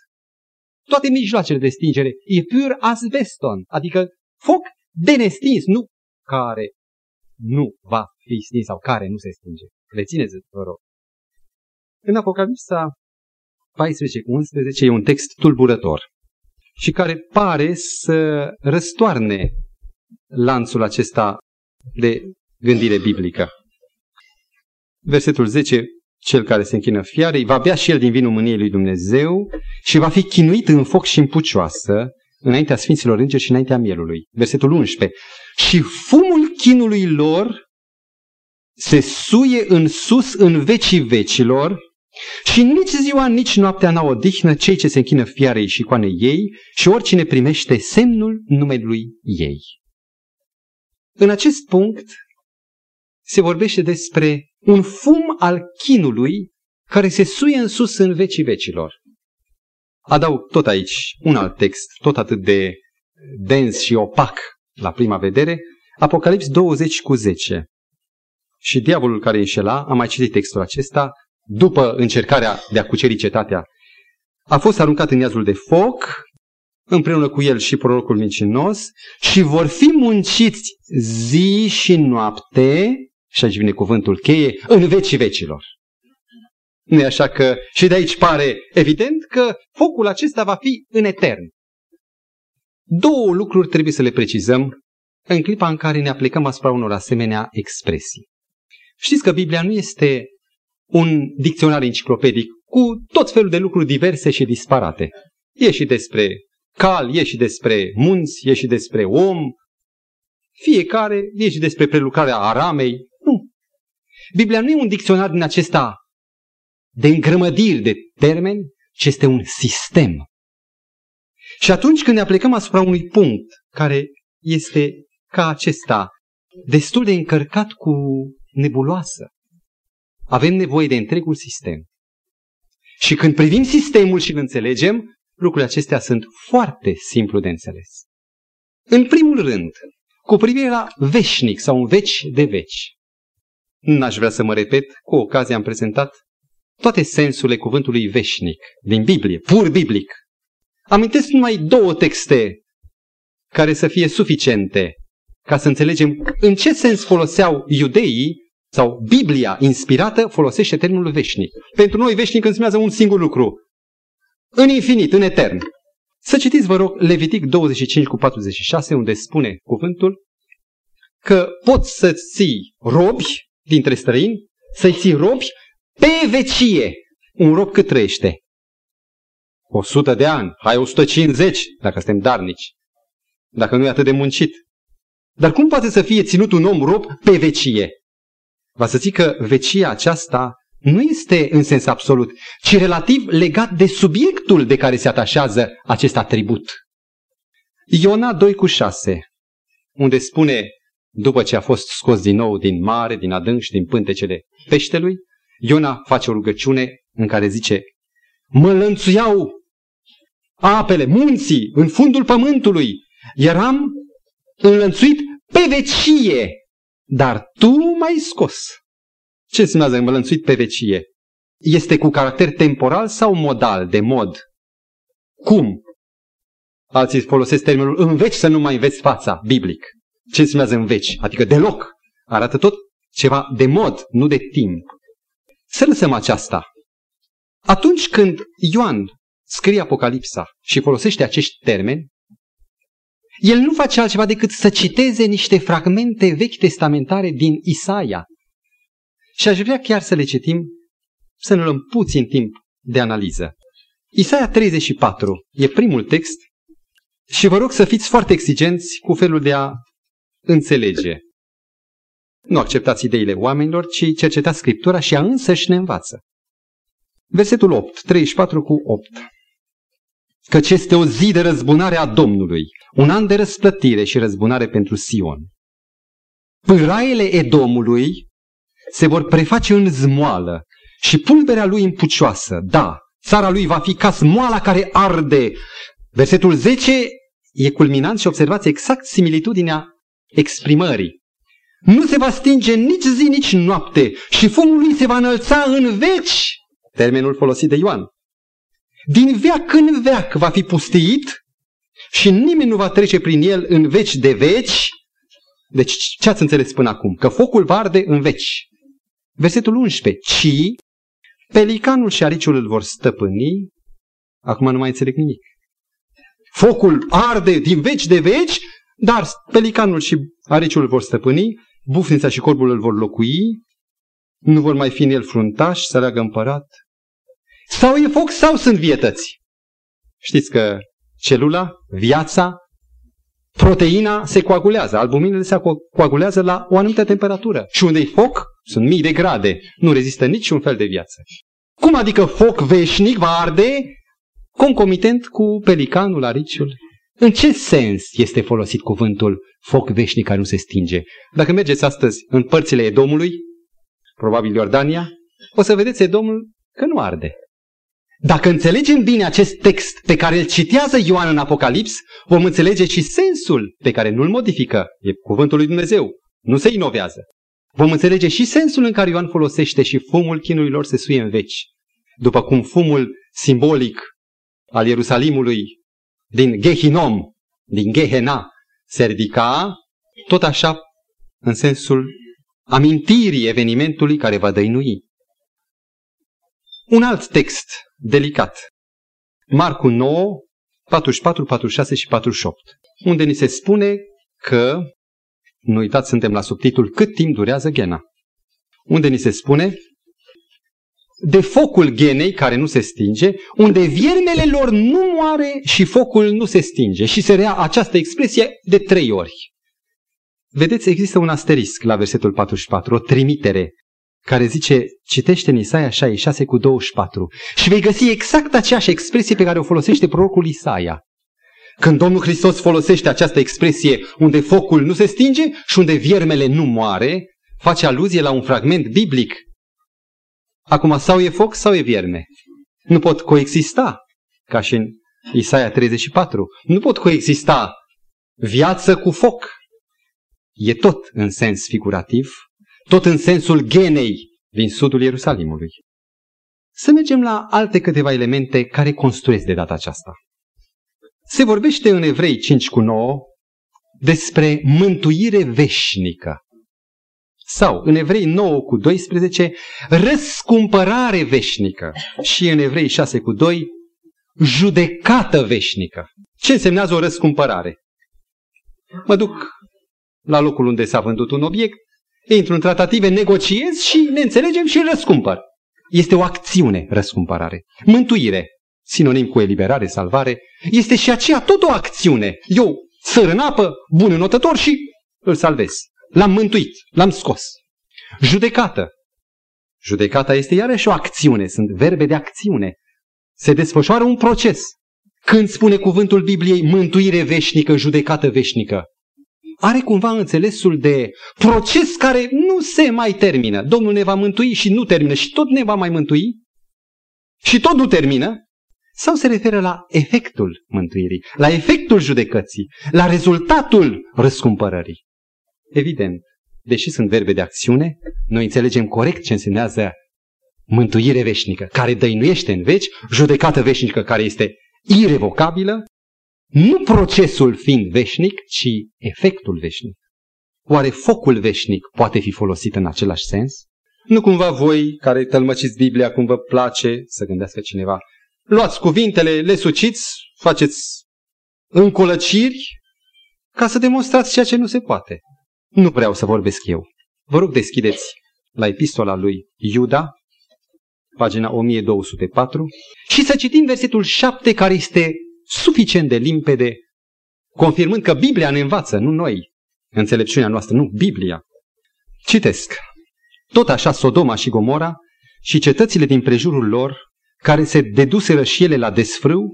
toate mijloacele de stingere. E pur asbeston, adică foc de nestins, nu care nu va fi stins sau care nu se stinge. Rețineți, vă rog. În Apocalipsa 14 cu 11 e un text tulburător și care pare să răstoarne lanțul acesta de gândire biblică. Versetul 10, cel care se închină fiarei, va bea și el din vinul mâniei lui Dumnezeu și va fi chinuit în foc și în pucioasă înaintea Sfinților Îngeri și înaintea mielului. Versetul 11. Și fumul chinului lor se suie în sus în vecii vecilor și nici ziua, nici noaptea n-au odihnă cei ce se închină fiarei și coane ei și oricine primește semnul numelui ei. În acest punct se vorbește despre un fum al chinului care se suie în sus în vecii vecilor. Adaug tot aici un alt text, tot atât de dens și opac la prima vedere, Apocalips 20 cu 10. Și diavolul care înșela, am mai citit textul acesta, după încercarea de a cuceri cetatea, a fost aruncat în iazul de foc, împreună cu el și prorocul mincinos, și vor fi munciți zi și noapte, și aici vine cuvântul cheie, în vecii vecilor. nu e așa că și de aici pare evident că focul acesta va fi în etern. Două lucruri trebuie să le precizăm în clipa în care ne aplicăm asupra unor asemenea expresii. Știți că Biblia nu este un dicționar enciclopedic cu tot felul de lucruri diverse și disparate. E și despre cal, e și despre munți, e și despre om, fiecare e și despre prelucrarea aramei. Nu. Biblia nu e un dicționar din acesta de îngrămădiri de termeni, ci este un sistem. Și atunci când ne aplicăm asupra unui punct care este ca acesta, destul de încărcat cu nebuloasă, avem nevoie de întregul sistem. Și când privim sistemul și îl înțelegem, lucrurile acestea sunt foarte simplu de înțeles. În primul rând, cu privire la veșnic sau un veci de veci. N-aș vrea să mă repet, cu ocazia am prezentat toate sensurile cuvântului veșnic din Biblie, pur biblic. Amintesc numai două texte care să fie suficiente ca să înțelegem în ce sens foloseau iudeii sau Biblia inspirată folosește termenul veșnic. Pentru noi veșnic înseamnă un singur lucru. În infinit, în etern. Să citiți, vă rog, Levitic 25 cu 46, unde spune cuvântul că poți să ții robi dintre străini, să-i ții robi pe vecie. Un rob cât trăiește? 100 de ani, hai 150, dacă suntem darnici. Dacă nu e atât de muncit. Dar cum poate să fie ținut un om rob pe vecie? Va să zic că vecia aceasta nu este în sens absolut, ci relativ legat de subiectul de care se atașează acest atribut. Iona 2 cu 6, unde spune, după ce a fost scos din nou din mare, din adânc și din pântecele peștelui, Iona face o rugăciune în care zice, mă lănțuiau apele, munții, în fundul pământului, eram înlănțuit pe vecie, dar tu m-ai scos. Ce înseamnă învălănțuit pe vecie? Este cu caracter temporal sau modal, de mod? Cum? Alții folosesc termenul în veci să nu mai înveți fața, biblic. Ce înseamnă în veci? Adică deloc. Arată tot ceva de mod, nu de timp. Să lăsăm aceasta. Atunci când Ioan scrie Apocalipsa și folosește acești termeni, el nu face altceva decât să citeze niște fragmente vechi testamentare din Isaia. Și aș vrea chiar să le citim, să ne luăm puțin timp de analiză. Isaia 34 e primul text și vă rog să fiți foarte exigenți cu felul de a înțelege. Nu acceptați ideile oamenilor, ci cercetați Scriptura și a însăși ne învață. Versetul 8, 34 cu 8 căci este o zi de răzbunare a Domnului, un an de răsplătire și răzbunare pentru Sion. Pâraiele Edomului se vor preface în zmoală și pulberea lui în pucioasă. Da, țara lui va fi ca smoala care arde. Versetul 10 e culminant și observați exact similitudinea exprimării. Nu se va stinge nici zi, nici noapte și fumul lui se va înălța în veci. Termenul folosit de Ioan. Din veac în veac va fi pustiit și nimeni nu va trece prin el în veci de veci. Deci ce ați înțeles până acum? Că focul va arde în veci. Versetul 11. Ci pelicanul și ariciul îl vor stăpâni. Acum nu mai înțeleg nimic. Focul arde din veci de veci, dar pelicanul și ariciul îl vor stăpâni, bufnița și corbul îl vor locui, nu vor mai fi în el fruntași, să leagă împărat. Sau e foc sau sunt vietăți. Știți că celula, viața, proteina se coagulează, albuminele se coagulează la o anumită temperatură. Și unde e foc, sunt mii de grade, nu rezistă niciun fel de viață. Cum adică foc veșnic va arde concomitent cu pelicanul, ariciul? În ce sens este folosit cuvântul foc veșnic care nu se stinge? Dacă mergeți astăzi în părțile Edomului, probabil Iordania, o să vedeți Edomul că nu arde. Dacă înțelegem bine acest text pe care îl citează Ioan în Apocalips, vom înțelege și sensul pe care nu-l modifică. E cuvântul lui Dumnezeu. Nu se inovează. Vom înțelege și sensul în care Ioan folosește și fumul chinurilor se suie în veci. După cum fumul simbolic al Ierusalimului din Gehinom, din Gehena, se ridica, tot așa în sensul amintirii evenimentului care va dăinui. Un alt text delicat. Marcu 9, 44, 46 și 48, unde ni se spune că, nu uitați, suntem la subtitul Cât timp durează ghena, unde ni se spune de focul genei care nu se stinge, unde viermele lor nu moare și focul nu se stinge. Și se rea această expresie de trei ori. Vedeți, există un asterisc la versetul 44, o trimitere care zice, citește în Isaia 66 cu 24 și vei găsi exact aceeași expresie pe care o folosește prorocul Isaia. Când Domnul Hristos folosește această expresie unde focul nu se stinge și unde viermele nu moare, face aluzie la un fragment biblic. Acum, sau e foc sau e vierme. Nu pot coexista, ca și în Isaia 34. Nu pot coexista viață cu foc. E tot în sens figurativ, tot în sensul genei din sudul Ierusalimului. Să mergem la alte câteva elemente care construiesc de data aceasta. Se vorbește în Evrei 5 cu 9 despre mântuire veșnică. Sau în Evrei 9 cu 12, răscumpărare veșnică. Și în Evrei 6 cu 2, judecată veșnică. Ce însemnează o răscumpărare? Mă duc la locul unde s-a vândut un obiect, intru în tratative, negociez și ne înțelegem și îl răscumpăr. Este o acțiune, răscumpărare. Mântuire, sinonim cu eliberare, salvare, este și aceea tot o acțiune. Eu săr în apă, bun înotător și îl salvez. L-am mântuit, l-am scos. Judecată. Judecata este iarăși o acțiune, sunt verbe de acțiune. Se desfășoară un proces. Când spune cuvântul Bibliei mântuire veșnică, judecată veșnică, are cumva înțelesul de proces care nu se mai termină. Domnul ne va mântui și nu termină și tot ne va mai mântui și tot nu termină. Sau se referă la efectul mântuirii, la efectul judecății, la rezultatul răscumpărării. Evident, deși sunt verbe de acțiune, noi înțelegem corect ce însemnează mântuire veșnică, care dăinuiește în veci, judecată veșnică care este irevocabilă nu procesul fiind veșnic, ci efectul veșnic. Oare focul veșnic poate fi folosit în același sens? Nu cumva voi, care tălmăciți Biblia cum vă place, să gândească cineva, luați cuvintele, le suciți, faceți încolăciri ca să demonstrați ceea ce nu se poate. Nu vreau să vorbesc eu. Vă rog deschideți la epistola lui Iuda, pagina 1204, și să citim versetul 7 care este suficient de limpede, confirmând că Biblia ne învață, nu noi, înțelepciunea noastră, nu Biblia. Citesc. Tot așa Sodoma și Gomora și cetățile din prejurul lor, care se deduseră și ele la desfrâu,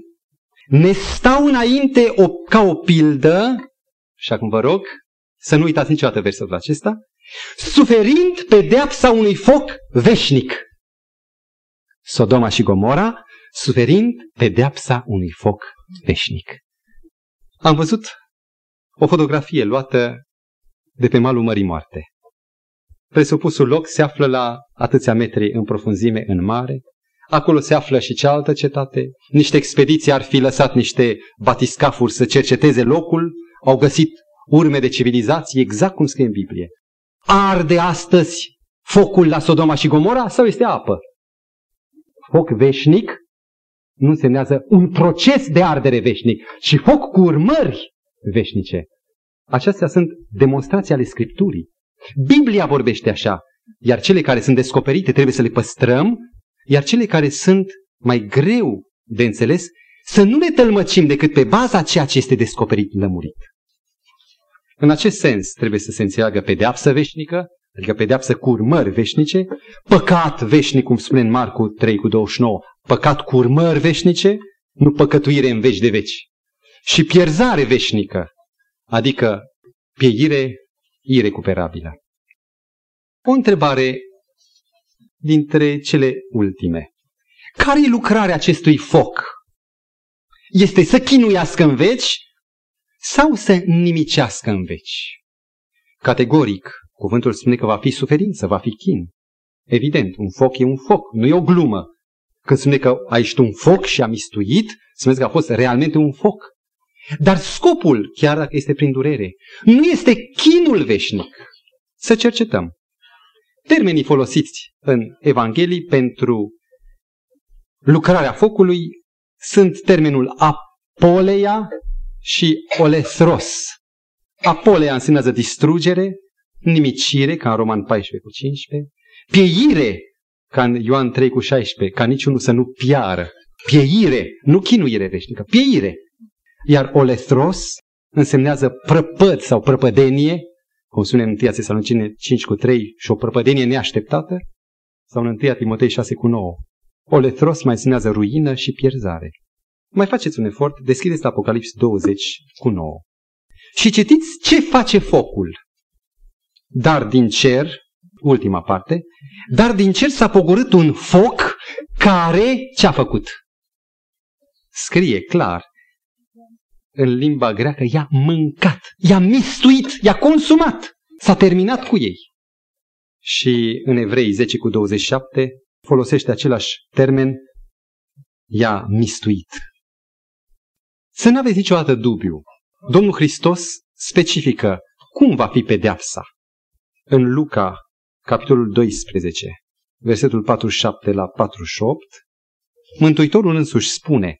ne stau înainte o, ca o pildă, și acum vă rog să nu uitați niciodată versetul acesta, suferind pedeapsa unui foc veșnic. Sodoma și Gomora, suferind pedeapsa unui foc veșnic. Am văzut o fotografie luată de pe malul Mării Moarte. Presupusul loc se află la atâția metri în profunzime în mare. Acolo se află și cealaltă cetate. Niște expediții ar fi lăsat niște batiscafuri să cerceteze locul. Au găsit urme de civilizație, exact cum scrie în Biblie. Arde astăzi focul la Sodoma și Gomora sau este apă? Foc veșnic nu însemnează un proces de ardere veșnic, ci foc cu urmări veșnice. Acestea sunt demonstrații ale Scripturii. Biblia vorbește așa, iar cele care sunt descoperite trebuie să le păstrăm, iar cele care sunt mai greu de înțeles, să nu le tălmăcim decât pe baza ceea ce este descoperit lămurit. În acest sens trebuie să se înțeleagă pedeapsă veșnică, adică pedeapsă cu urmări veșnice, păcat veșnic, cum spune în Marcu 3 cu 29, păcat cu urmări veșnice, nu păcătuire în veci de veci. Și pierzare veșnică, adică pieire irecuperabilă. O întrebare dintre cele ultime. Care e lucrarea acestui foc? Este să chinuiască în veci sau să nimicească în veci? Categoric, cuvântul spune că va fi suferință, va fi chin. Evident, un foc e un foc, nu e o glumă. Când spune că a ieșit un foc și a mistuit, spune că a fost realmente un foc. Dar scopul, chiar dacă este prin durere, nu este chinul veșnic. Să cercetăm. Termenii folosiți în Evanghelii pentru lucrarea focului sunt termenul apoleia și olesros. Apoleia înseamnă distrugere, nimicire, ca în Roman 14 cu 15, pieire, ca în Ioan 3 cu 16, ca niciunul să nu piară. Pieire, nu chinuire veșnică, pieire. Iar olestros însemnează prăpăd sau prăpădenie, cum spune în 1 Tesalonicene 5 cu 3, și o prăpădenie neașteptată, sau în 1 Timotei 6 cu 9. Olethros mai însemnează ruină și pierzare. Mai faceți un efort, deschideți Apocalips 20 cu 9. Și citiți ce face focul. Dar din cer, ultima parte, dar din cer s-a pogorât un foc care ce-a făcut? Scrie clar, în limba greacă, i-a mâncat, i-a mistuit, i-a consumat. S-a terminat cu ei. Și în Evrei 10 cu 27 folosește același termen, i-a mistuit. Să nu aveți niciodată dubiu. Domnul Hristos specifică cum va fi pedeapsa. În Luca, capitolul 12, versetul 47 la 48, Mântuitorul însuși spune,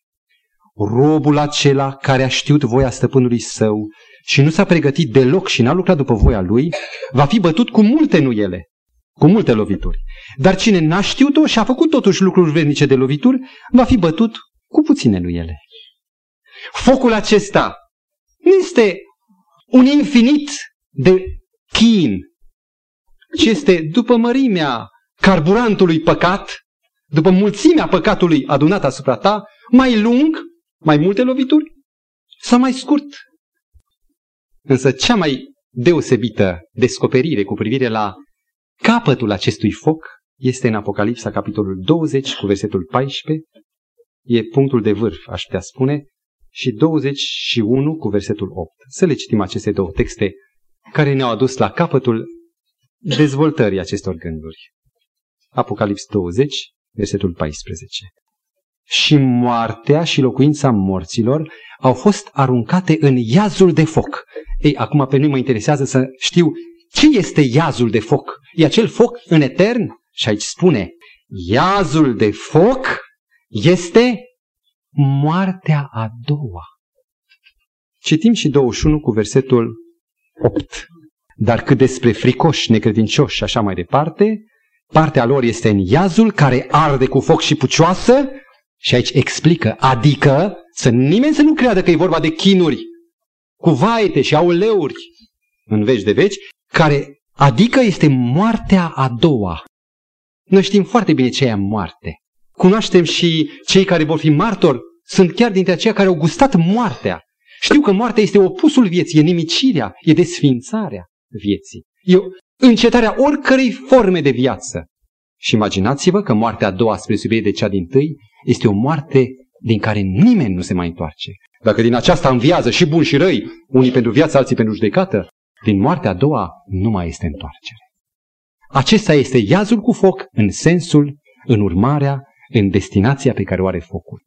robul acela care a știut voia stăpânului său și nu s-a pregătit deloc și n-a lucrat după voia lui, va fi bătut cu multe nuiele, cu multe lovituri. Dar cine n-a știut-o și a făcut totuși lucruri vrednice de lovituri, va fi bătut cu puține nuiele. Focul acesta nu este un infinit de chin, ci este după mărimea carburantului păcat, după mulțimea păcatului adunat asupra ta, mai lung mai multe lovituri sau mai scurt? Însă cea mai deosebită descoperire cu privire la capătul acestui foc este în Apocalipsa, capitolul 20, cu versetul 14. E punctul de vârf, aș putea spune, și 21 cu versetul 8. Să le citim aceste două texte care ne-au adus la capătul dezvoltării acestor gânduri. Apocalips 20, versetul 14 și moartea și locuința morților au fost aruncate în iazul de foc. Ei, acum pe noi mă interesează să știu ce este iazul de foc. E acel foc în etern? Și aici spune, iazul de foc este moartea a doua. Citim și 21 cu versetul 8. Dar cât despre fricoși, necredincioși și așa mai departe, partea lor este în iazul care arde cu foc și pucioasă, și aici explică, adică să nimeni să nu creadă că e vorba de chinuri cu vaete și auleuri în veci de veci, care adică este moartea a doua. Noi știm foarte bine ce e moarte. Cunoaștem și cei care vor fi martori, sunt chiar dintre aceia care au gustat moartea. Știu că moartea este opusul vieții, e nimicirea, e desfințarea vieții. E încetarea oricărei forme de viață. Și imaginați-vă că moartea a doua spre subiect de cea din tâi este o moarte din care nimeni nu se mai întoarce. Dacă din aceasta înviază și bun și răi, unii pentru viață, alții pentru judecată, din moartea a doua nu mai este întoarcere. Acesta este iazul cu foc în sensul, în urmarea, în destinația pe care o are focul.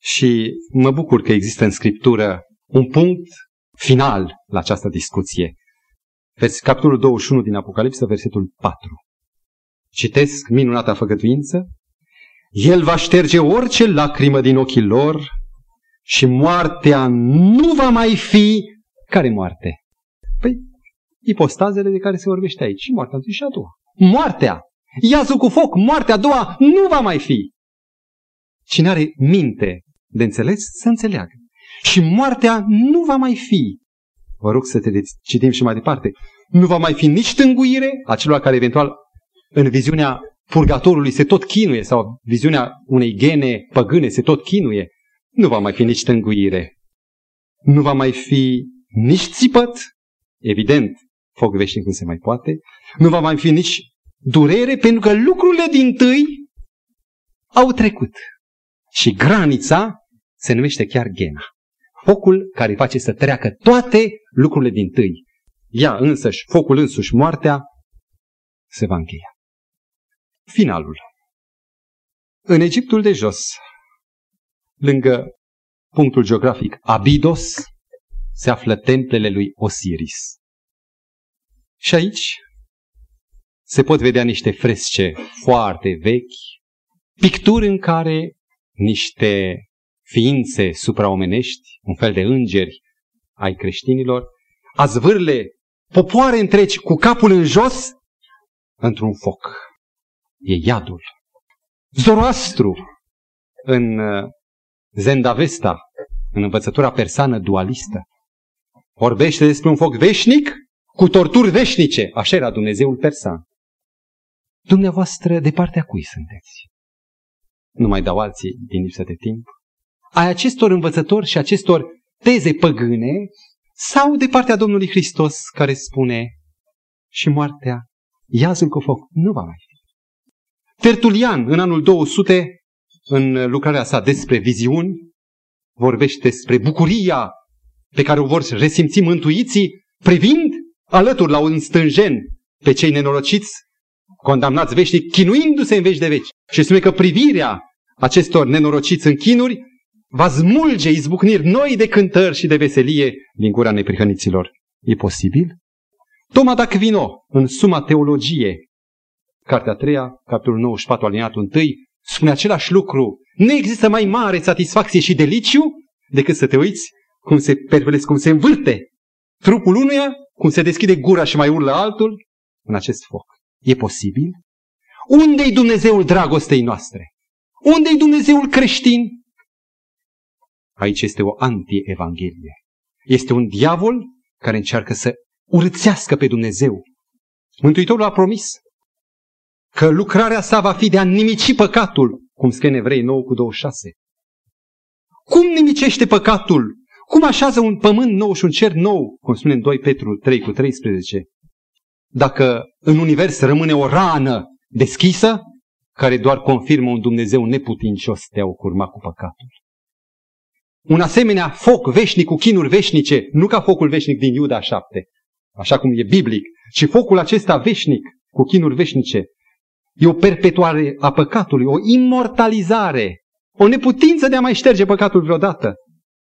Și mă bucur că există în Scriptură un punct final la această discuție. Vers, capitolul 21 din Apocalipsă, versetul 4. Citesc minunata făgăduință, El va șterge orice lacrimă din ochii lor și moartea nu va mai fi. Care moarte? Păi, ipostazele de care se vorbește aici. Și moartea întâi și a doua. Moartea! Iazul cu foc, moartea a doua nu va mai fi. Cine are minte de înțeles, să înțeleagă. Și moartea nu va mai fi. Vă rog să te citim și mai departe. Nu va mai fi nici tânguire a celor care eventual în viziunea purgatorului se tot chinuie sau viziunea unei gene păgâne se tot chinuie. Nu va mai fi nici tânguire. Nu va mai fi nici țipăt, evident, foc veșnic nu se mai poate. Nu va mai fi nici durere pentru că lucrurile din tâi au trecut. Și granița se numește chiar Gena. Focul care face să treacă toate lucrurile din tâi. Ea însăși, focul însuși, moartea, se va încheia. Finalul. În Egiptul de jos, lângă punctul geografic Abidos, se află templele lui Osiris. Și aici se pot vedea niște fresce foarte vechi, picturi în care niște ființe supraomenești, un fel de îngeri ai creștinilor, azvârle popoare întregi cu capul în jos într-un foc. E iadul. Zoroastru în uh, Zendavesta, în învățătura persană dualistă, vorbește despre un foc veșnic cu torturi veșnice. Așa era Dumnezeul persan. Dumneavoastră, de partea cui sunteți? Nu mai dau alții din lipsă de timp. Ai acestor învățători și acestor teze păgâne sau de partea Domnului Hristos care spune și moartea, iazul cu foc, nu va mai fi. Tertulian, în anul 200, în lucrarea sa despre viziuni, vorbește despre bucuria pe care o vor resimți mântuiții privind alături la un stânjen pe cei nenorociți, condamnați veșnic, chinuindu-se în veci de veci. Și spune că privirea acestor nenorociți în chinuri va smulge izbucniri noi de cântări și de veselie din gura neprihăniților. E posibil? Toma d'Aquino, în Suma Teologie, cartea a treia, capitolul 94, aliniatul 1, spune același lucru. Nu există mai mare satisfacție și deliciu decât să te uiți cum se pervelesc, cum se învârte trupul unuia, cum se deschide gura și mai urlă altul în acest foc. E posibil? Unde-i Dumnezeul dragostei noastre? Unde-i Dumnezeul creștin? Aici este o anti-evanghelie. Este un diavol care încearcă să urățească pe Dumnezeu. Mântuitorul a promis că lucrarea sa va fi de a nimici păcatul, cum scrie în Evrei 9 cu 26. Cum nimicește păcatul? Cum așează un pământ nou și un cer nou, cum spune în 2 Petru 3 cu 13? Dacă în univers rămâne o rană deschisă, care doar confirmă un Dumnezeu neputincios de a o curma cu păcatul. Un asemenea foc veșnic cu chinuri veșnice, nu ca focul veșnic din Iuda 7, așa cum e biblic, ci focul acesta veșnic cu chinuri veșnice, e o perpetuare a păcatului, o imortalizare, o neputință de a mai șterge păcatul vreodată,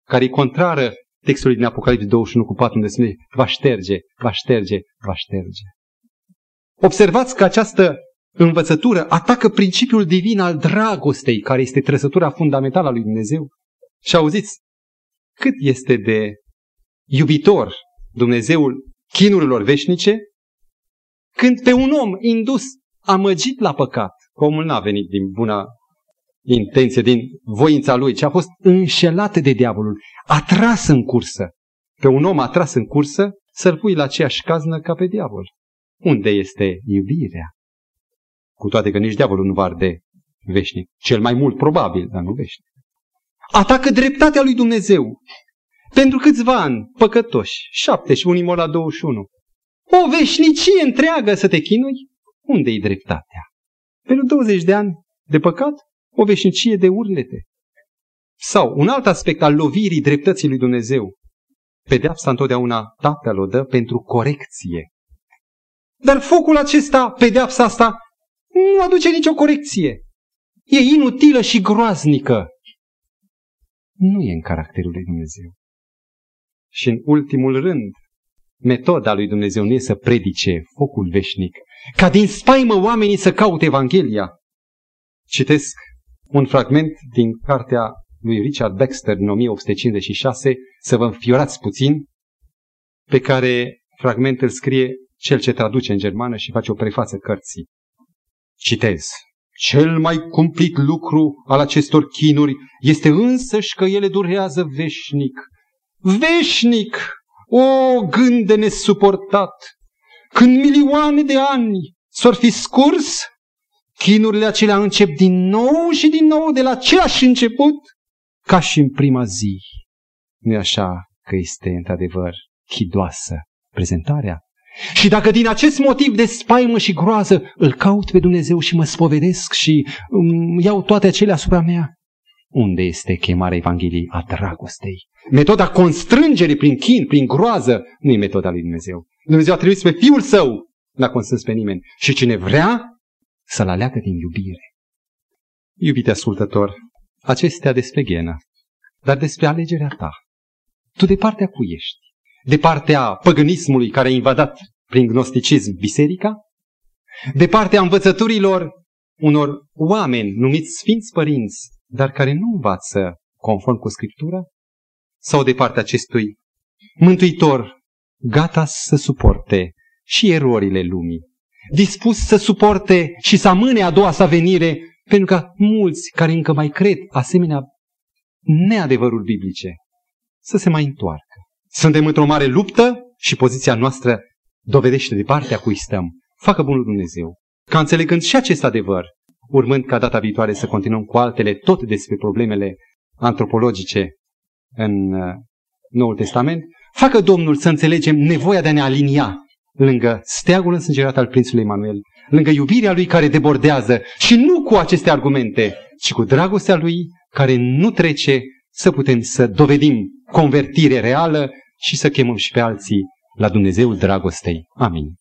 care e contrară textului din Apocalipsa 21 cu 4, unde spune va șterge, va șterge, va șterge. Observați că această învățătură atacă principiul divin al dragostei, care este trăsătura fundamentală a lui Dumnezeu. Și auziți, cât este de iubitor Dumnezeul chinurilor veșnice, când pe un om indus, amăgit la păcat, că omul n-a venit din buna intenție, din voința lui, ci a fost înșelat de diavolul, atras în cursă. Pe un om atras în cursă, să-l pui la aceeași caznă ca pe diavol. Unde este iubirea? Cu toate că nici diavolul nu va arde veșnic. Cel mai mult probabil, dar nu veșnic. Atacă dreptatea lui Dumnezeu. Pentru câțiva ani, păcătoși, șapte și unii mor la 21. O veșnicie întreagă să te chinui? Unde e dreptatea? Pentru 20 de ani de păcat? O veșnicie de urlete. Sau un alt aspect al lovirii dreptății lui Dumnezeu. Pedeapsa întotdeauna tatăl o dă pentru corecție. Dar focul acesta, pedeapsa asta, nu aduce nicio corecție. E inutilă și groaznică. Nu e în caracterul lui Dumnezeu. Și în ultimul rând, Metoda lui Dumnezeu nu e să predice focul veșnic, ca din spaimă oamenii să caute Evanghelia. Citesc un fragment din cartea lui Richard Baxter din 1856, să vă înfiorați puțin, pe care fragmentul scrie cel ce traduce în germană și face o prefață cărții. Citez. Cel mai cumplit lucru al acestor chinuri este însăși că ele durează veșnic. Veșnic! O gând de nesuportat! Când milioane de ani s-or fi scurs, chinurile acelea încep din nou și din nou de la același început, ca și în prima zi. nu așa că este într-adevăr chidoasă prezentarea? Și dacă din acest motiv de spaimă și groază îl caut pe Dumnezeu și mă spovedesc și um, iau toate acelea asupra mea, unde este chemarea Evangheliei a dragostei? Metoda constrângerii prin chin, prin groază, nu e metoda lui Dumnezeu. Dumnezeu a trimis pe Fiul Său, n-a constrâns pe nimeni. Și cine vrea, să-l aleagă din iubire. Iubite ascultător, acestea despre ghenă, dar despre alegerea ta. Tu de partea cu ești? De partea păgânismului care a invadat prin gnosticism biserica? De partea învățăturilor unor oameni numiți Sfinți Părinți, dar care nu învață conform cu Scriptura? Sau de partea acestui Mântuitor gata să suporte și erorile lumii, dispus să suporte și să amâne a doua sa venire, pentru că mulți care încă mai cred asemenea neadevăruri biblice să se mai întoarcă. Suntem într-o mare luptă și poziția noastră dovedește de partea cui stăm. Facă bunul Dumnezeu. Ca înțelegând și acest adevăr, urmând ca data viitoare să continuăm cu altele tot despre problemele antropologice în uh, Noul Testament, facă Domnul să înțelegem nevoia de a ne alinia lângă steagul însângerat al Prințului Emanuel, lângă iubirea lui care debordează și nu cu aceste argumente, ci cu dragostea lui care nu trece să putem să dovedim convertire reală și să chemăm și pe alții la Dumnezeul dragostei. Amin.